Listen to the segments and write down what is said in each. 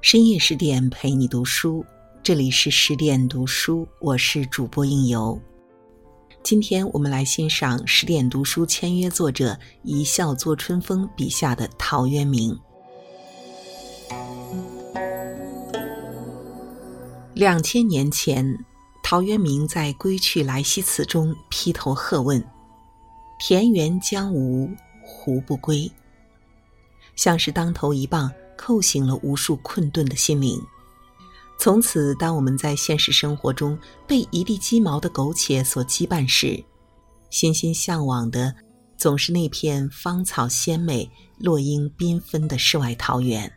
深夜十点陪你读书，这里是十点读书，我是主播应由。今天我们来欣赏十点读书签约作者一笑作春风笔下的陶渊明。两千年前，陶渊明在《归去来兮辞》中劈头喝问：“田园将芜胡不归？”像是当头一棒，扣醒了无数困顿的心灵。从此，当我们在现实生活中被一地鸡毛的苟且所羁绊时，心心向往的总是那片芳草鲜美、落英缤纷的世外桃源。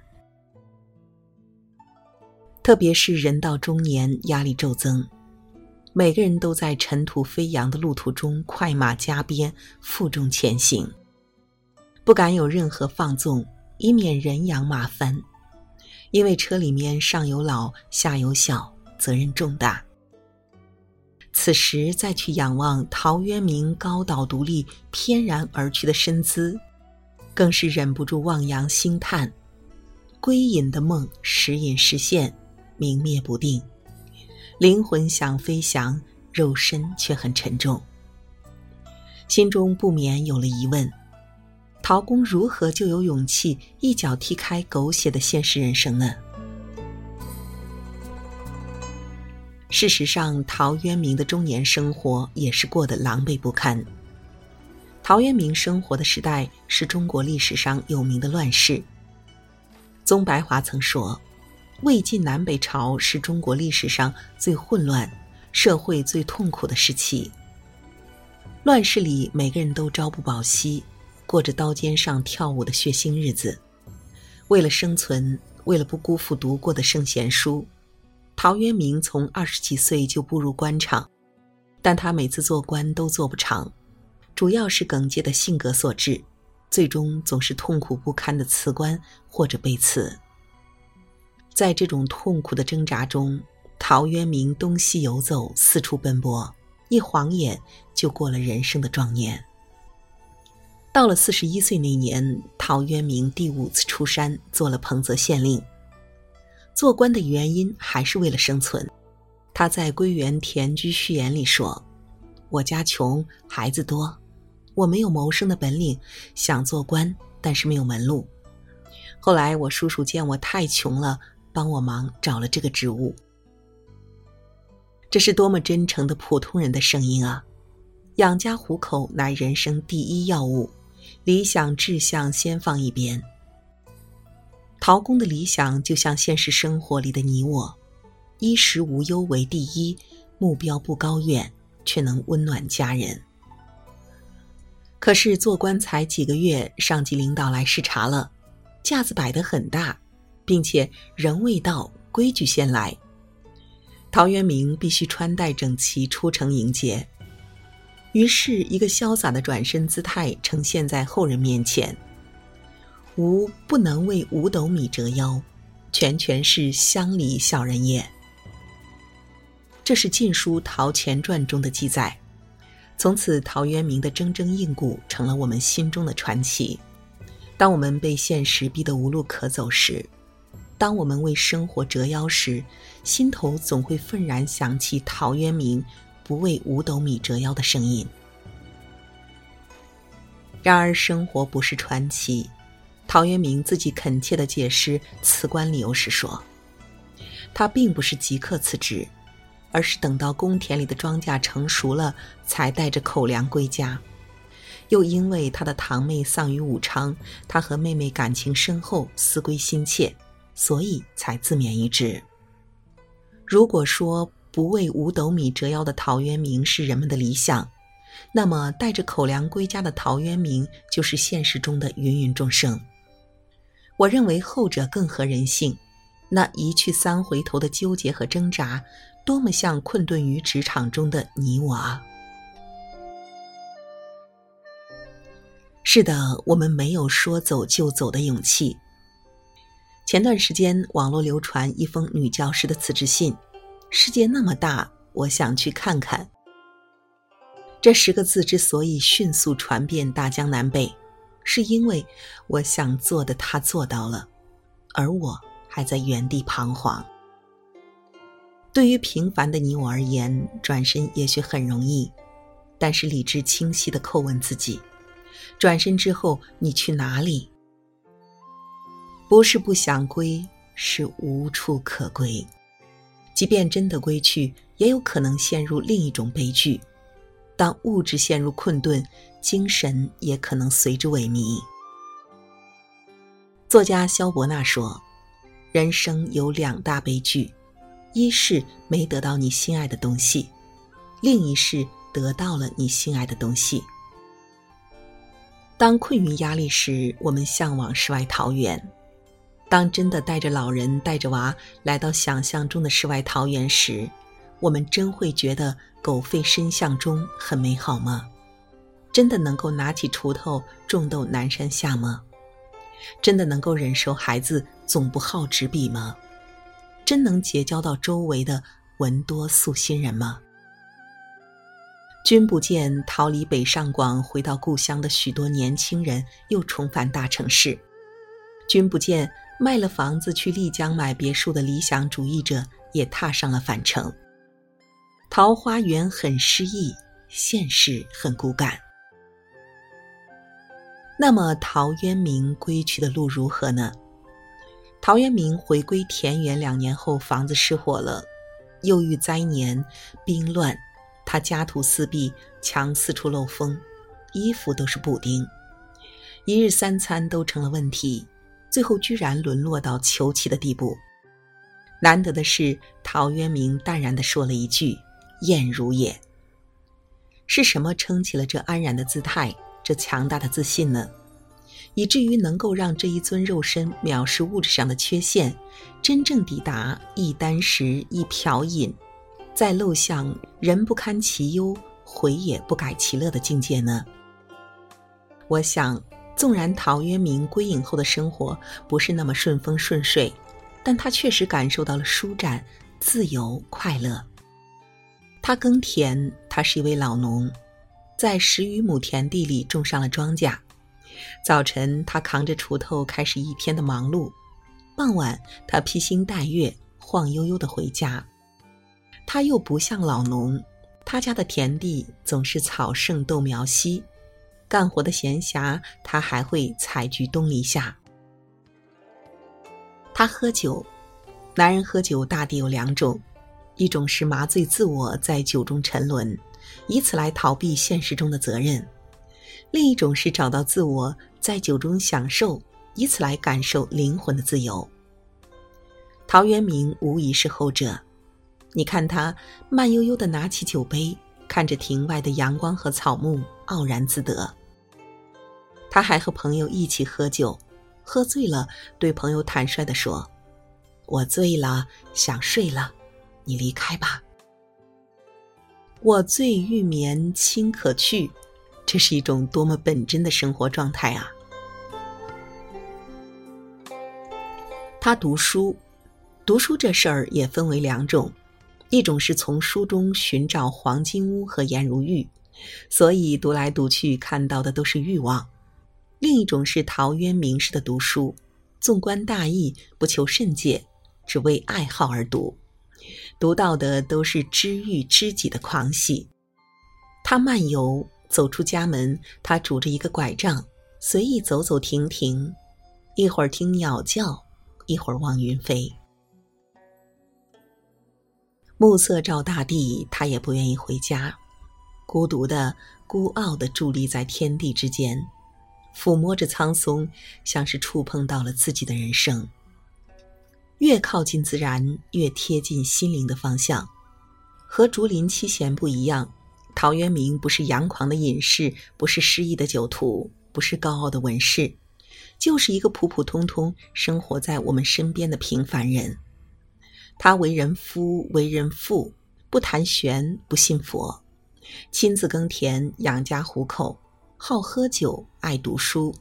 特别是人到中年，压力骤增，每个人都在尘土飞扬的路途中快马加鞭、负重前行，不敢有任何放纵，以免人仰马翻。因为车里面上有老，下有小，责任重大。此时再去仰望陶渊明高岛独立、翩然而去的身姿，更是忍不住望洋兴叹：归隐的梦时隐时现。明灭不定，灵魂想飞翔，肉身却很沉重。心中不免有了疑问：陶公如何就有勇气一脚踢开狗血的现实人生呢？事实上，陶渊明的中年生活也是过得狼狈不堪。陶渊明生活的时代是中国历史上有名的乱世。宗白华曾说。魏晋南北朝是中国历史上最混乱、社会最痛苦的时期。乱世里，每个人都朝不保夕，过着刀尖上跳舞的血腥日子。为了生存，为了不辜负读过的圣贤书，陶渊明从二十几岁就步入官场，但他每次做官都做不长，主要是耿介的性格所致，最终总是痛苦不堪的辞官或者被辞。在这种痛苦的挣扎中，陶渊明东西游走，四处奔波，一晃眼就过了人生的壮年。到了四十一岁那年，陶渊明第五次出山，做了彭泽县令。做官的原因还是为了生存。他在《归园田居序言》里说：“我家穷，孩子多，我没有谋生的本领，想做官，但是没有门路。后来我叔叔见我太穷了。”帮我忙找了这个职务，这是多么真诚的普通人的声音啊！养家糊口乃人生第一要务，理想志向先放一边。陶公的理想就像现实生活里的你我，衣食无忧为第一，目标不高远，却能温暖家人。可是做官才几个月，上级领导来视察了，架子摆得很大。并且人未到，规矩先来。陶渊明必须穿戴整齐出城迎接，于是，一个潇洒的转身姿态呈现在后人面前。吾不能为五斗米折腰，全全是乡里小人也。这是《晋书·陶潜传》中的记载。从此，陶渊明的铮铮硬骨成了我们心中的传奇。当我们被现实逼得无路可走时，当我们为生活折腰时，心头总会愤然想起陶渊明“不为五斗米折腰”的声音。然而，生活不是传奇。陶渊明自己恳切的解释辞官理由时说：“他并不是即刻辞职，而是等到公田里的庄稼成熟了，才带着口粮归家。又因为他的堂妹丧于武昌，他和妹妹感情深厚，思归心切。”所以才自勉于之。如果说不为五斗米折腰的陶渊明是人们的理想，那么带着口粮归家的陶渊明就是现实中的芸芸众生。我认为后者更合人性。那一去三回头的纠结和挣扎，多么像困顿于职场中的你我啊！是的，我们没有说走就走的勇气。前段时间，网络流传一封女教师的辞职信：“世界那么大，我想去看看。”这十个字之所以迅速传遍大江南北，是因为我想做的他做到了，而我还在原地彷徨。对于平凡的你我而言，转身也许很容易，但是理智清晰的叩问自己：转身之后，你去哪里？不是不想归，是无处可归。即便真的归去，也有可能陷入另一种悲剧。当物质陷入困顿，精神也可能随之萎靡。作家萧伯纳说：“人生有两大悲剧。”一是没得到你心爱的东西，另一是得到了你心爱的东西。当困于压力时，我们向往世外桃源；当真的带着老人、带着娃来到想象中的世外桃源时，我们真会觉得狗吠深巷中很美好吗？真的能够拿起锄头种豆南山下吗？真的能够忍受孩子总不好纸笔吗？真能结交到周围的文多素心人吗？君不见，逃离北上广回到故乡的许多年轻人又重返大城市；君不见，卖了房子去丽江买别墅的理想主义者也踏上了返程。桃花源很诗意，现实很骨感。那么，陶渊明归去的路如何呢？陶渊明回归田园两年后，房子失火了，又遇灾年、兵乱，他家徒四壁，墙四处漏风，衣服都是补丁，一日三餐都成了问题，最后居然沦落到求乞的地步。难得的是，陶渊明淡然地说了一句：“燕如也。”是什么撑起了这安然的姿态，这强大的自信呢？以至于能够让这一尊肉身藐视物质上的缺陷，真正抵达一箪食一瓢饮，在陋巷人不堪其忧，回也不改其乐的境界呢？我想，纵然陶渊明归隐后的生活不是那么顺风顺水，但他确实感受到了舒展、自由、快乐。他耕田，他是一位老农，在十余亩田地里种上了庄稼。早晨，他扛着锄头开始一天的忙碌；傍晚，他披星戴月、晃悠悠的回家。他又不像老农，他家的田地总是草盛豆苗稀，干活的闲暇，他还会采菊东篱下。他喝酒，男人喝酒大抵有两种：一种是麻醉自我，在酒中沉沦，以此来逃避现实中的责任。另一种是找到自我，在酒中享受，以此来感受灵魂的自由。陶渊明无疑是后者。你看他慢悠悠地拿起酒杯，看着庭外的阳光和草木，傲然自得。他还和朋友一起喝酒，喝醉了，对朋友坦率地说：“我醉了，想睡了，你离开吧。”我醉欲眠，卿可去。这是一种多么本真的生活状态啊！他读书，读书这事儿也分为两种，一种是从书中寻找黄金屋和颜如玉，所以读来读去看到的都是欲望；另一种是陶渊明式的读书，纵观大义，不求甚解，只为爱好而读，读到的都是知遇知己的狂喜。他漫游。走出家门，他拄着一个拐杖，随意走走停停，一会儿听鸟叫，一会儿望云飞。暮色照大地，他也不愿意回家，孤独的、孤傲的伫立在天地之间，抚摸着苍松，像是触碰到了自己的人生。越靠近自然，越贴近心灵的方向，和竹林七贤不一样。陶渊明不是扬狂的隐士，不是诗意的酒徒，不是高傲的文士，就是一个普普通通生活在我们身边的平凡人。他为人夫，为人父，不谈玄，不信佛，亲自耕田养家糊口，好喝酒，爱读书，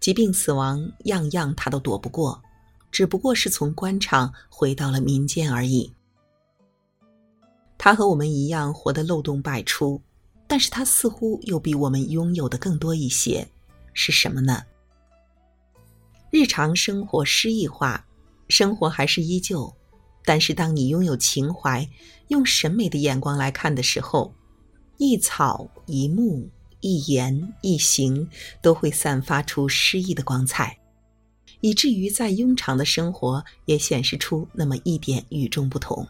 疾病死亡样样他都躲不过，只不过是从官场回到了民间而已。他和我们一样活得漏洞百出，但是他似乎又比我们拥有的更多一些，是什么呢？日常生活诗意化，生活还是依旧，但是当你拥有情怀，用审美的眼光来看的时候，一草一木、一言一行都会散发出诗意的光彩，以至于再庸常的生活也显示出那么一点与众不同。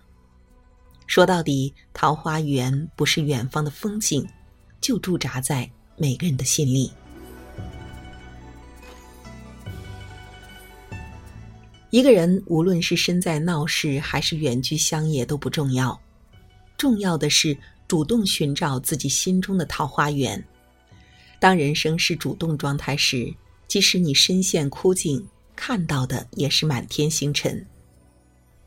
说到底，桃花源不是远方的风景，就驻扎在每个人的心里。一个人无论是身在闹市还是远居乡野都不重要，重要的是主动寻找自己心中的桃花源。当人生是主动状态时，即使你身陷枯井，看到的也是满天星辰。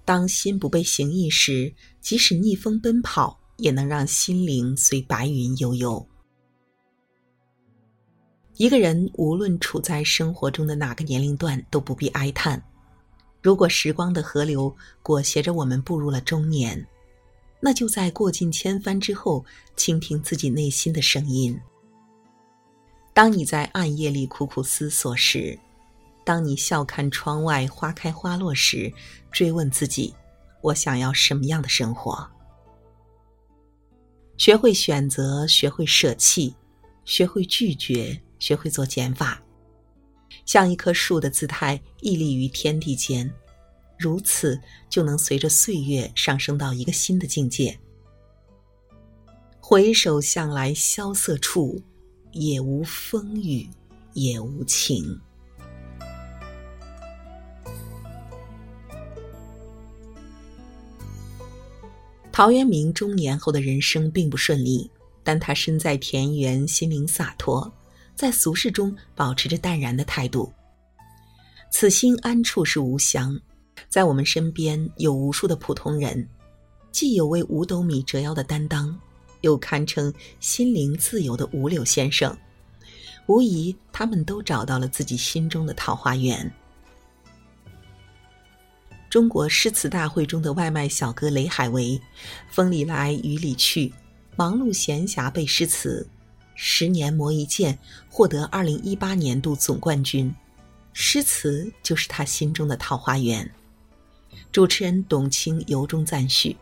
当心不被形役时，即使逆风奔跑，也能让心灵随白云悠悠。一个人无论处在生活中的哪个年龄段，都不必哀叹。如果时光的河流裹挟着我们步入了中年，那就在过尽千帆之后，倾听自己内心的声音。当你在暗夜里苦苦思索时，当你笑看窗外花开花落时，追问自己：我想要什么样的生活？学会选择，学会舍弃，学会拒绝，学会做减法，像一棵树的姿态屹立于天地间，如此就能随着岁月上升到一个新的境界。回首向来萧瑟处，也无风雨也无晴。陶渊明中年后的人生并不顺利，但他身在田园，心灵洒脱，在俗世中保持着淡然的态度。此心安处是吾乡，在我们身边有无数的普通人，既有为五斗米折腰的担当，又堪称心灵自由的五柳先生。无疑，他们都找到了自己心中的桃花源。中国诗词大会中的外卖小哥雷海为，风里来雨里去，忙碌闲暇背诗词，十年磨一剑，获得二零一八年度总冠军。诗词就是他心中的桃花源。主持人董卿由衷赞许：“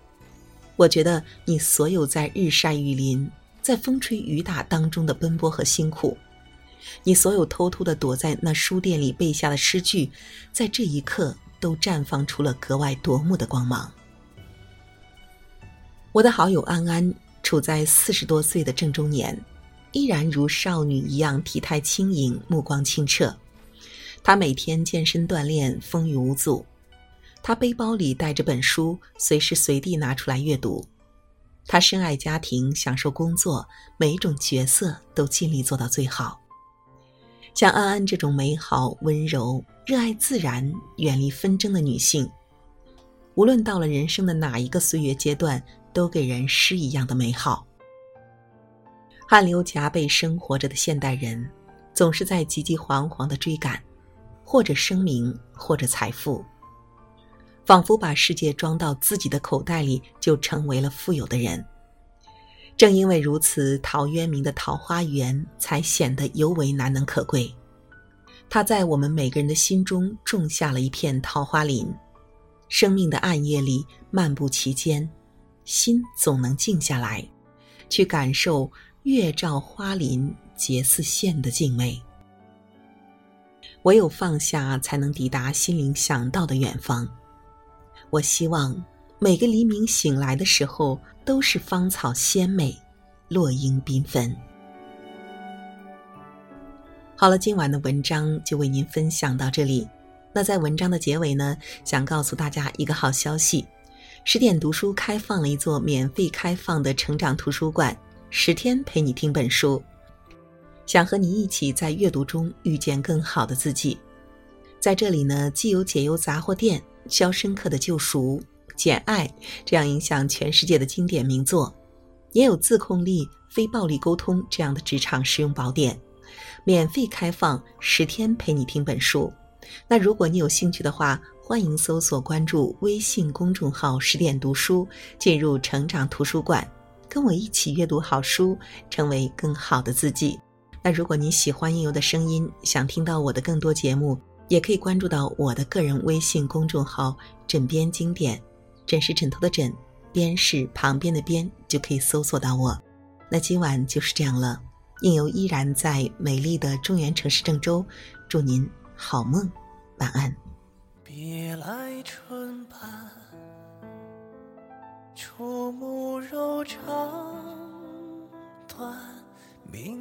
我觉得你所有在日晒雨淋、在风吹雨打当中的奔波和辛苦，你所有偷偷的躲在那书店里背下的诗句，在这一刻。”都绽放出了格外夺目的光芒。我的好友安安处在四十多岁的正中年，依然如少女一样体态轻盈，目光清澈。她每天健身锻炼，风雨无阻。他背包里带着本书，随时随地拿出来阅读。他深爱家庭，享受工作，每一种角色都尽力做到最好。像安安这种美好、温柔、热爱自然、远离纷争的女性，无论到了人生的哪一个岁月阶段，都给人诗一样的美好。汗流浃背生活着的现代人，总是在急急惶惶的追赶，或者声名，或者财富，仿佛把世界装到自己的口袋里，就成为了富有的人。正因为如此，陶渊明的桃花源才显得尤为难能可贵。他在我们每个人的心中种下了一片桃花林，生命的暗夜里漫步其间，心总能静下来，去感受月照花林结似线的静美。唯有放下，才能抵达心灵想到的远方。我希望。每个黎明醒来的时候，都是芳草鲜美，落英缤纷。好了，今晚的文章就为您分享到这里。那在文章的结尾呢，想告诉大家一个好消息：十点读书开放了一座免费开放的成长图书馆，十天陪你听本书，想和你一起在阅读中遇见更好的自己。在这里呢，既有解忧杂货店、肖申克的救赎。《简爱》这样影响全世界的经典名作，也有自控力、非暴力沟通这样的职场实用宝典，免费开放十天陪你听本书。那如果你有兴趣的话，欢迎搜索关注微信公众号“十点读书”，进入成长图书馆，跟我一起阅读好书，成为更好的自己。那如果你喜欢应由的声音，想听到我的更多节目。也可以关注到我的个人微信公众号“枕边经典”，枕是枕头的枕，边是旁边的边，就可以搜索到我。那今晚就是这样了，应由依然在美丽的中原城市郑州，祝您好梦，晚安。别来春半，触目柔肠断，明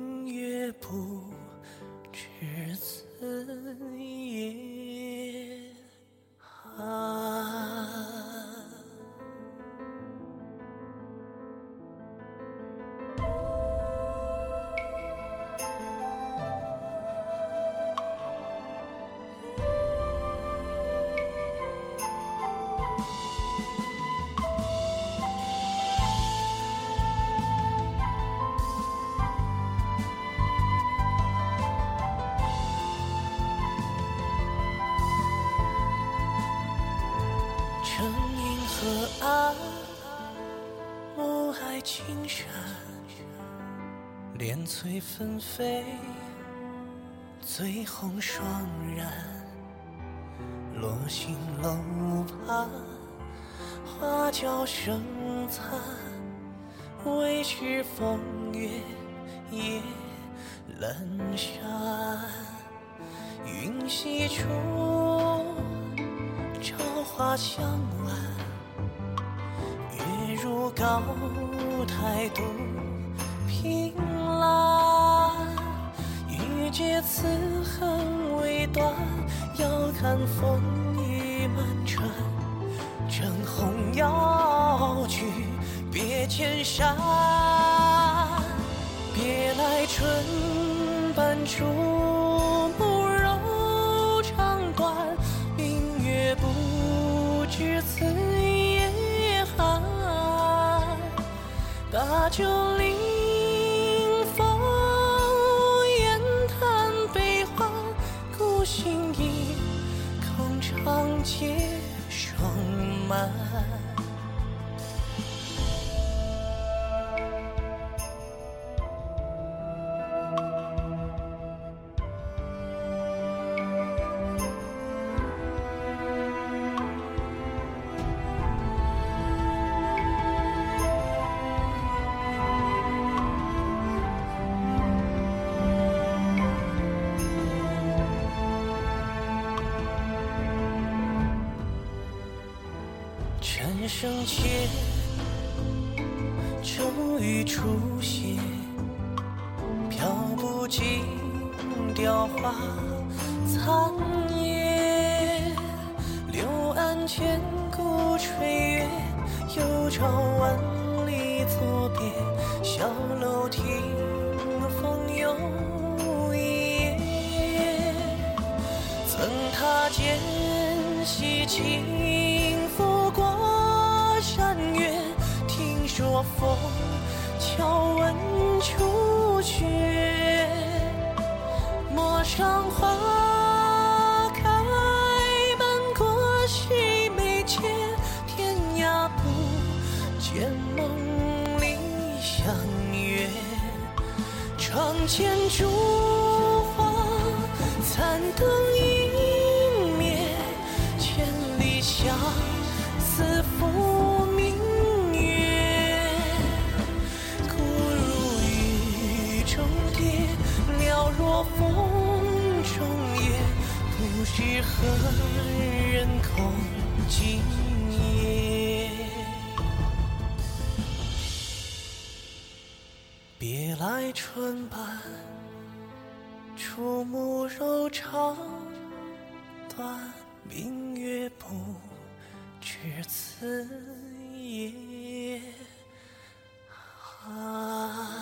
翠纷飞，醉红双染。落星楼畔，花轿声残。未知风月夜阑珊。云溪处，朝花香晚。月如高台独凭栏，欲借此恨未断，遥看风雨满船。正红要去别千山，别来春半处，暮柔肠断，明月不知此。夜寒，把酒临生前，终于出现，飘不尽雕花残叶。柳岸千古吹月，又照万里作别。小楼听风又一夜，曾踏剑西情听说枫桥闻初雪，陌上花开，满过西眉间，天涯不见梦里相约，窗前烛知何人共今夜？别来春半，触目柔肠断。明月不知此夜寒。